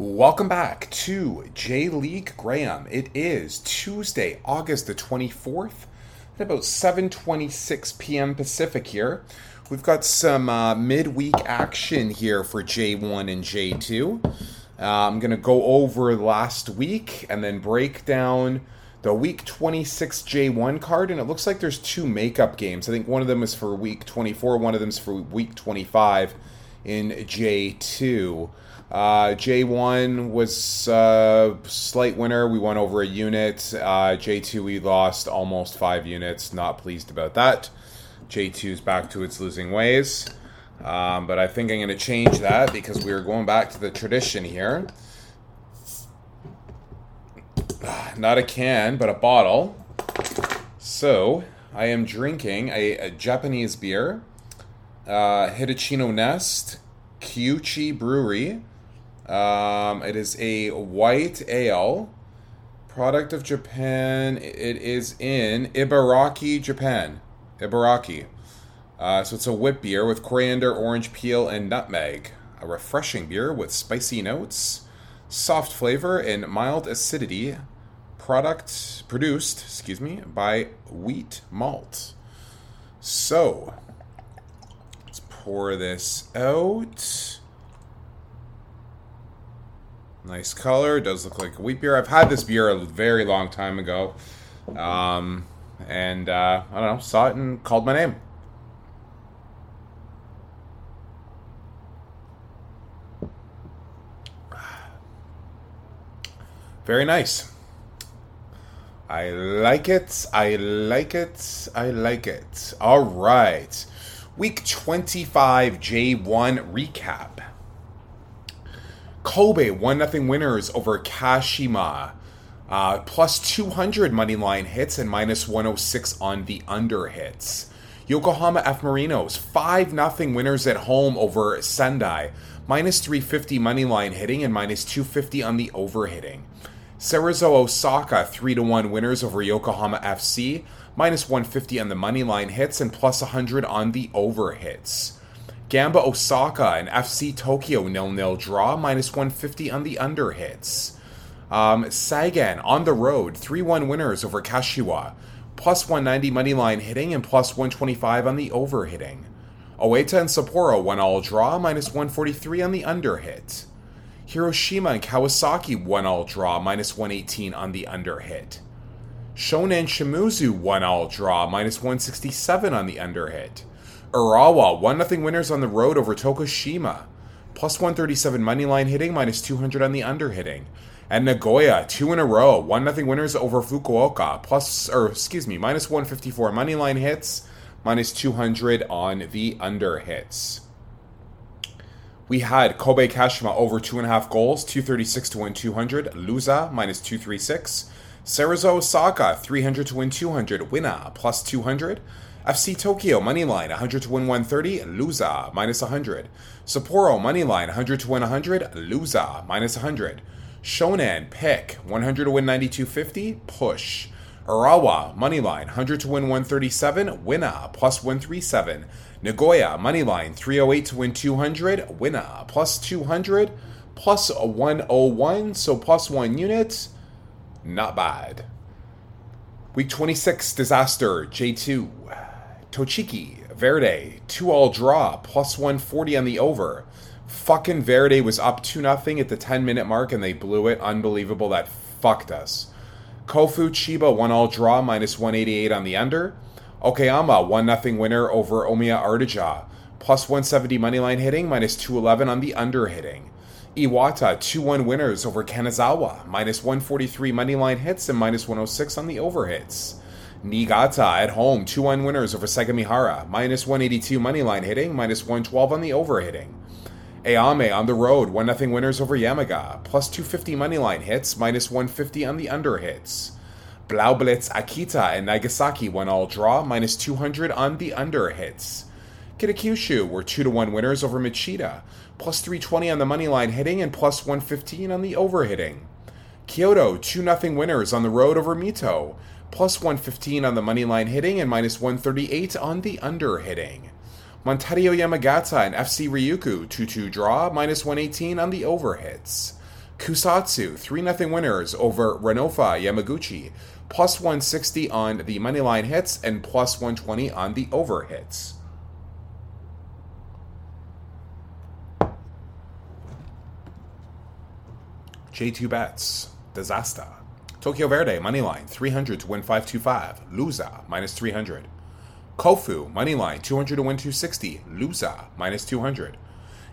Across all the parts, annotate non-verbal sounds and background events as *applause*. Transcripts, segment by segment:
Welcome back to J League Graham. It is Tuesday, August the 24th, at about 7:26 p.m. Pacific here. We've got some uh, midweek action here for J1 and J2. Uh, I'm going to go over last week and then break down the week 26 J1 card. And it looks like there's two makeup games. I think one of them is for week 24, one of them is for week 25 in J2. Uh, J1 was uh, slight winner. We won over a unit. Uh, J2 we lost almost five units. Not pleased about that. J2 is back to its losing ways. Um, but I think I'm going to change that because we are going back to the tradition here. *sighs* Not a can, but a bottle. So I am drinking a, a Japanese beer, uh, Hitachino Nest, Kiuchi Brewery. Um, it is a white ale, product of Japan. It is in Ibaraki, Japan. Ibaraki. Uh, so it's a whip beer with coriander, orange peel, and nutmeg. A refreshing beer with spicy notes, soft flavor, and mild acidity. Product produced, excuse me, by Wheat Malt. So let's pour this out. Nice color. Does look like a wheat beer. I've had this beer a very long time ago. Um, and uh, I don't know, saw it and called my name. Very nice. I like it. I like it. I like it. All right. Week 25 J1 recap. Kobe 1 0 winners over Kashima. Uh, plus 200 money line hits and minus 106 on the under hits. Yokohama F Marinos 5 0 winners at home over Sendai. Minus 350 money line hitting and minus 250 on the over hitting. Cerezo Osaka 3 1 winners over Yokohama FC. Minus 150 on the money line hits and plus 100 on the over hits. Gamba Osaka and FC Tokyo nil nil draw, minus 150 on the under hits. Um, Sagan on the road, 3 1 winners over Kashiwa, plus 190 money line hitting and plus 125 on the over hitting. Oita and Sapporo 1 all draw, minus 143 on the under hit. Hiroshima and Kawasaki 1 all draw, minus 118 on the under hit. Shonan Shimizu 1 all draw, minus 167 on the under hit. Urawa, 1 0 winners on the road over Tokushima. Plus 137 money line hitting, minus 200 on the under hitting. And Nagoya, two in a row, 1 0 winners over Fukuoka. Plus, or excuse me, minus 154 money line hits, minus 200 on the under hits. We had Kobe Kashima over 2.5 goals, 236 to win 200. Luza, minus 236. Cerezo Osaka, 300 to win 200. Winner, plus 200. FC Tokyo moneyline 100 to win 130, Luza minus 100. Sapporo moneyline 100 to win 100, Luza minus 100. Shonan pick 100 to win 92.50, push. Urawa moneyline 100 to win 137, winner plus 137. Nagoya moneyline 308 to win 200, winner plus 200 plus a 101, so plus one unit. Not bad. Week 26 disaster J2. Tochigi, Verde, 2 all draw, plus 140 on the over. Fucking Verde was up 2 0 at the 10 minute mark and they blew it. Unbelievable. That fucked us. Kofu Chiba 1 all draw, minus 188 on the under. Okayama 1 0 winner over Omiya Ardija, plus 170 moneyline hitting, minus 211 on the under hitting. Iwata 2 1 winners over Kanazawa, minus 143 moneyline hits and minus 106 on the over hits. Niigata at home, 2 1 winners over Sagamihara, minus 182 money line hitting, minus 112 on the over hitting. Ehime on the road, 1 0 winners over Yamaga, plus 250 money line hits, minus 150 on the under hits. Blaublitz Akita and Nagasaki 1 all draw, minus 200 on the under hits. Kitakyushu were 2 1 winners over Machida, plus 320 on the money line hitting and plus 115 on the over hitting. Kyoto 2 0 winners on the road over Mito, plus 115 on the money line hitting and minus 138 on the under hitting. Montedio Yamagata and FC Ryukyu 2 2 draw, minus 118 on the over hits. Kusatsu, 3 0 winners over Renofa Yamaguchi, plus 160 on the money line hits and plus 120 on the over hits. J2 bets, disaster. Tokyo Verde, money line, 300 to win 525. Luza, minus 300. Kofu, money line, 200 to win 260. Luza, minus 200.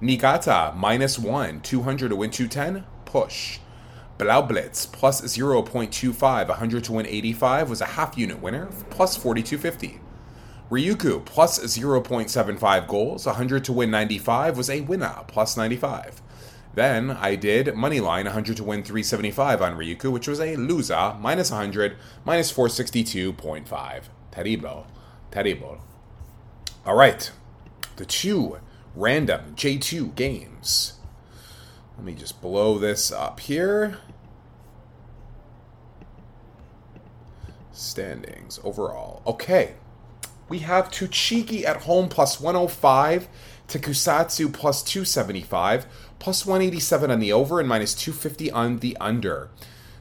Niigata, minus 1, 200 to win 210. Push. Blaublitz, plus 0.25, 100 to win 85, was a half unit winner, plus 4250. Ryukyu, plus 0.75 goals, 100 to win 95, was a winner, plus 95. Then I did Moneyline 100 to win 375 on Ryukyu, which was a loser, minus 100, minus 462.5. Terrible. Terrible. All right. The two random J2 games. Let me just blow this up here. Standings overall. Okay. We have Tochigi at home plus 105 to Kusatsu plus 275 plus 187 on the over and minus 250 on the under.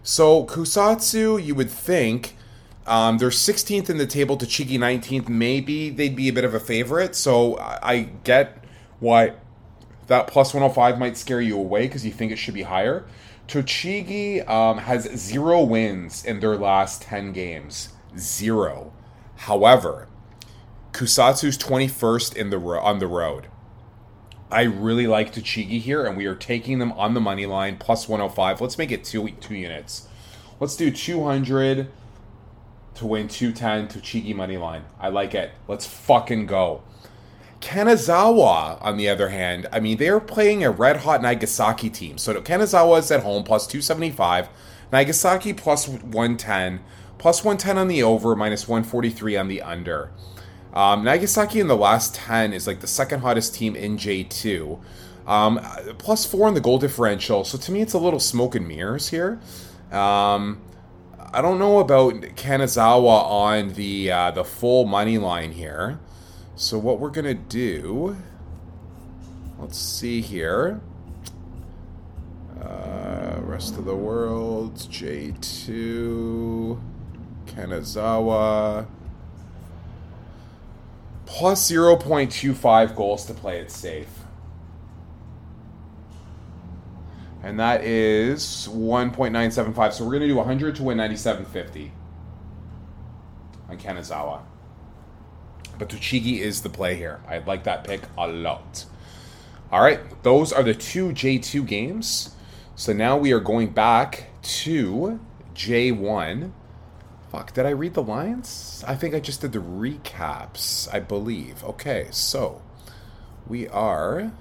So Kusatsu, you would think um, they're 16th in the table Tochigi 19th. Maybe they'd be a bit of a favorite. So I get why that plus 105 might scare you away because you think it should be higher. Tochigi um, has zero wins in their last 10 games. Zero. However, Kusatsu's 21st in the ro- on the road. I really like Tochigi here, and we are taking them on the money line plus 105. Let's make it two two units. Let's do 200 to win 210 Tochigi money line. I like it. Let's fucking go. Kanazawa, on the other hand, I mean, they're playing a red hot Nagasaki team. So Kanazawa is at home plus 275, Nagasaki plus 110, plus 110 on the over, minus 143 on the under. Um, Nagasaki in the last 10 is like the second hottest team in J2. Um, plus four in the goal differential. So to me, it's a little smoke and mirrors here. Um, I don't know about Kanazawa on the uh, the full money line here. So what we're gonna do? Let's see here. Uh, rest of the world, J2, Kanazawa plus 0.25 goals to play it safe. And that is 1.975. So we're going to do 100 to win 97.50 on Kanazawa. But Tochigi is the play here. I like that pick a lot. All right, those are the two J2 games. So now we are going back to J1 Fuck, did I read the lines? I think I just did the recaps, I believe. Okay, so we are.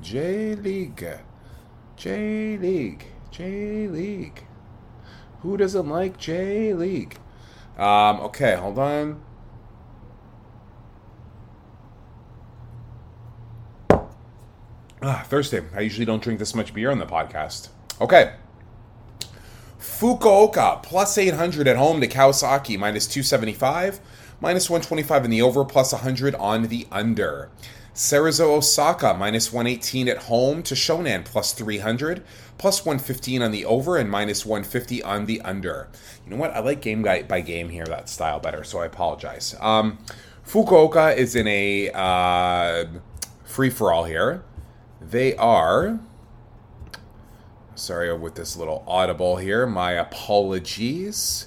J League. J League. J League. Who doesn't like J League? Um, okay, hold on. Ah, Thursday. I usually don't drink this much beer on the podcast. Okay. Fukuoka plus 800 at home to Kawasaki minus 275, minus 125 in the over, plus 100 on the under. Cerezo Osaka minus 118 at home to Shonan plus 300, plus 115 on the over, and minus 150 on the under. You know what? I like game guy by game here, that style better, so I apologize. Um, Fukuoka is in a uh, free for all here. They are. Sorry with this little audible here. My apologies.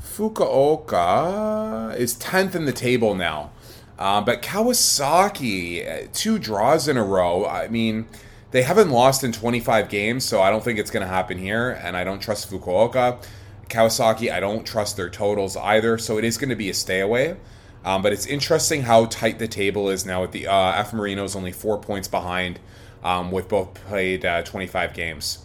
Fukuoka is 10th in the table now. Uh, but Kawasaki, two draws in a row. I mean, they haven't lost in 25 games, so I don't think it's going to happen here. And I don't trust Fukuoka. Kawasaki, I don't trust their totals either. So it is going to be a stay away. Um, but it's interesting how tight the table is now. With the uh, F Marino's only four points behind um, with both played uh, 25 games.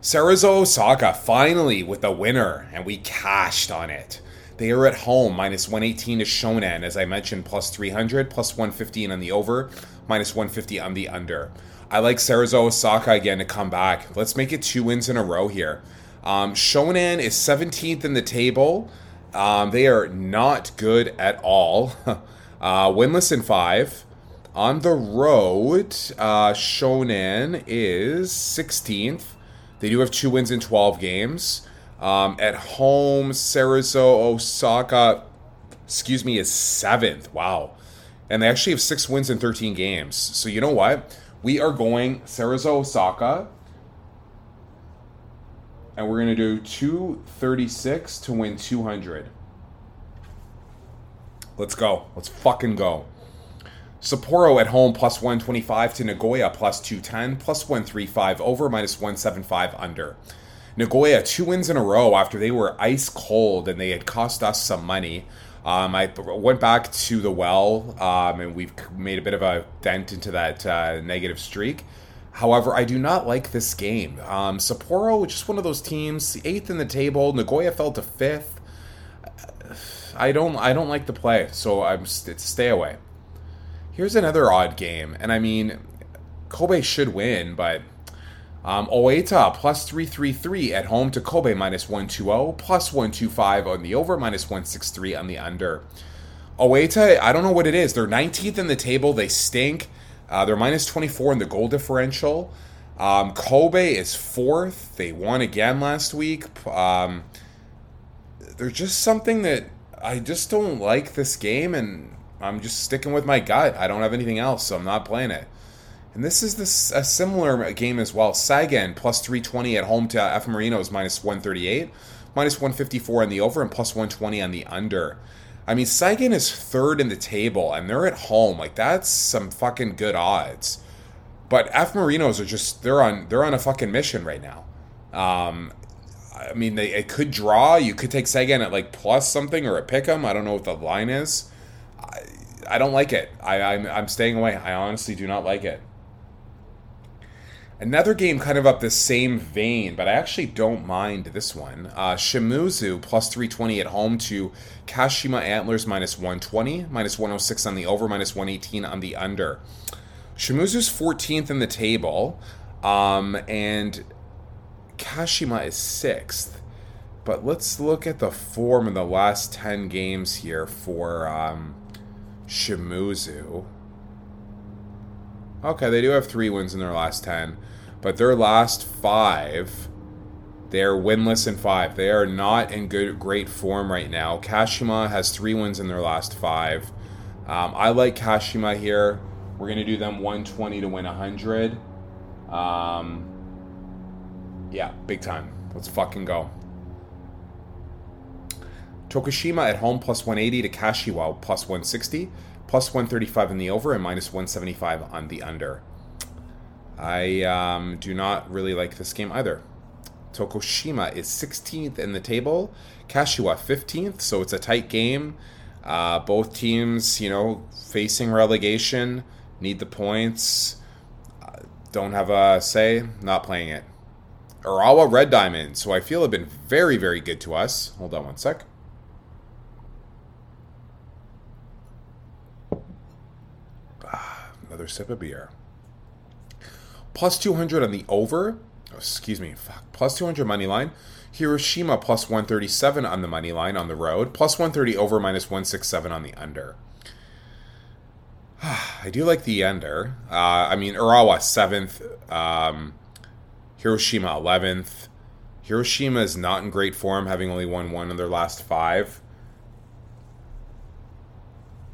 Cerezo Osaka finally with a winner, and we cashed on it. They are at home, minus 118 to Shonan, as I mentioned, plus 300, plus 115 on the over, minus 150 on the under. I like Cerezo Osaka again to come back. Let's make it two wins in a row here. Um, Shonan is 17th in the table. Um, they are not good at all. *laughs* uh, winless in five. On the road, uh, Shonan is 16th. They do have two wins in 12 games. Um, at home, Cerezo Osaka, excuse me, is seventh. Wow. And they actually have six wins in 13 games. So you know what? We are going Cerezo Osaka. And we're going to do 236 to win 200. Let's go. Let's fucking go. Sapporo at home plus 125 to Nagoya plus 210, plus 135 over, minus 175 under. Nagoya, two wins in a row after they were ice cold and they had cost us some money. Um, I went back to the well um, and we've made a bit of a dent into that uh, negative streak. However, I do not like this game. Um, Sapporo, just one of those teams, eighth in the table. Nagoya fell to fifth. I don't, I don't like the play, so I'm stay away. Here's another odd game, and I mean, Kobe should win, but um, Oita plus 333 at home to Kobe minus 120, plus 125 on the over, minus 163 on the under. Oita, I don't know what it is. They're 19th in the table. They stink. Uh, they're minus 24 in the goal differential. Um, Kobe is fourth. They won again last week. Um, they're just something that I just don't like this game, and I'm just sticking with my gut. I don't have anything else, so I'm not playing it. And this is this a similar game as well. Sagan plus 320 at home to F Marinos minus 138, minus 154 on the over, and plus 120 on the under. I mean, Sagan is third in the table, and they're at home. Like that's some fucking good odds. But F Marinos are just they're on they're on a fucking mission right now. Um, I mean, they it could draw. You could take Sagan at like plus something or a pick 'em. I don't know what the line is. I, don't like it. I, I'm, I'm staying away. I honestly do not like it. Another game kind of up the same vein, but I actually don't mind this one. Uh, Shimizu plus 320 at home to Kashima Antlers minus 120, minus 106 on the over, minus 118 on the under. Shimizu's 14th in the table, um, and Kashima is 6th. But let's look at the form in the last 10 games here for um, Shimizu. Okay, they do have three wins in their last 10, but their last five, they're winless in five. They are not in good, great form right now. Kashima has three wins in their last five. Um, I like Kashima here. We're going to do them 120 to win 100. Um, yeah, big time. Let's fucking go. Tokushima at home plus 180 to Kashiwa plus 160 plus 135 in the over and minus 175 on the under. I um, do not really like this game either. Tokushima is 16th in the table, Kashiwa 15th, so it's a tight game. Uh, both teams, you know, facing relegation, need the points, uh, don't have a say, not playing it. Urawa Red Diamonds, so I feel have been very, very good to us. Hold on one sec. Another sip of beer. Plus 200 on the over. Oh, excuse me. Fuck. Plus 200 money line. Hiroshima plus 137 on the money line on the road. Plus 130 over, minus 167 on the under. *sighs* I do like the under. Uh, I mean, Urawa 7th. Um, Hiroshima 11th. Hiroshima is not in great form, having only won one of their last five.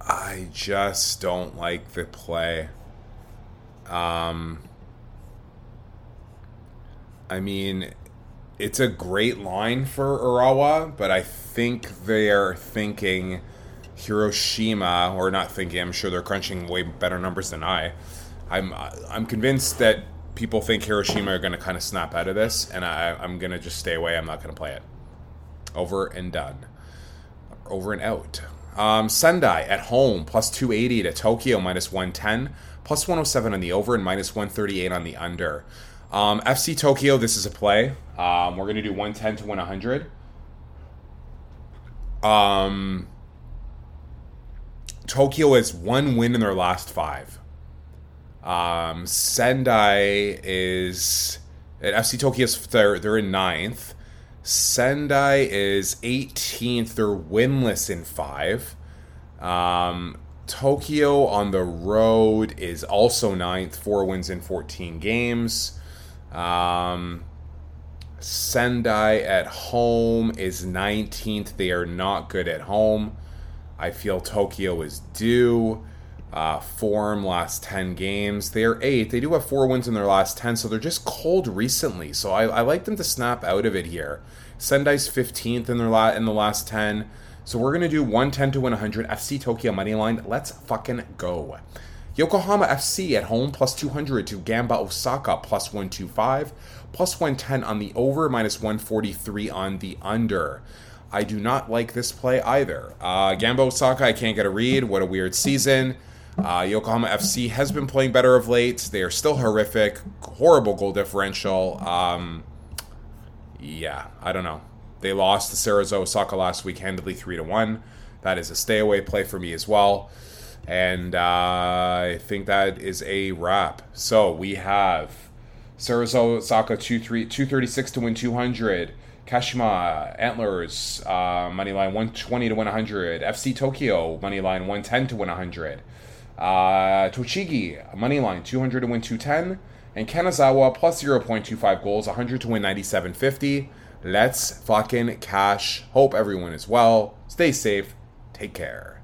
I just don't like the play. Um, I mean, it's a great line for Urawa, but I think they're thinking Hiroshima, or not thinking. I'm sure they're crunching way better numbers than I. I'm I'm convinced that people think Hiroshima are going to kind of snap out of this, and I, I'm going to just stay away. I'm not going to play it. Over and done. Over and out. Um, Sendai at home plus 280 to Tokyo minus 110, plus 107 on the over and minus 138 on the under. Um, FC Tokyo, this is a play. Um, we're going to do 110 to 100. Um, Tokyo has one win in their last five. Um, Sendai is at FC Tokyo's they're they're in ninth. Sendai is 18th. They're winless in five. Um, Tokyo on the road is also ninth, four wins in 14 games. Um, Sendai at home is 19th. They are not good at home. I feel Tokyo is due. Uh, form last 10 games. They are eight. They do have four wins in their last 10, so they're just cold recently. So I, I like them to snap out of it here. Sendai's 15th in their la- in the last 10. So we're going to do 110 to win 100 FC Tokyo money line. Let's fucking go. Yokohama FC at home plus 200 to Gamba Osaka plus 125, plus 110 on the over, minus 143 on the under. I do not like this play either. Uh, Gamba Osaka, I can't get a read. What a weird season. Uh, Yokohama FC has been playing better of late. They are still horrific, horrible goal differential. Um, yeah, I don't know. They lost to Cerezo Osaka last week handily three to one. That is a stay away play for me as well. And uh, I think that is a wrap. So we have Cerezo Osaka 236 to win 200. Kashima Antlers uh, money line 120 to win 100. FC Tokyo money line 110 to win 100. Uh, Tochigi money line 200 to win 210. And Kanazawa plus 0.25 goals 100 to win 97.50. Let's fucking cash. Hope everyone is well. Stay safe. Take care.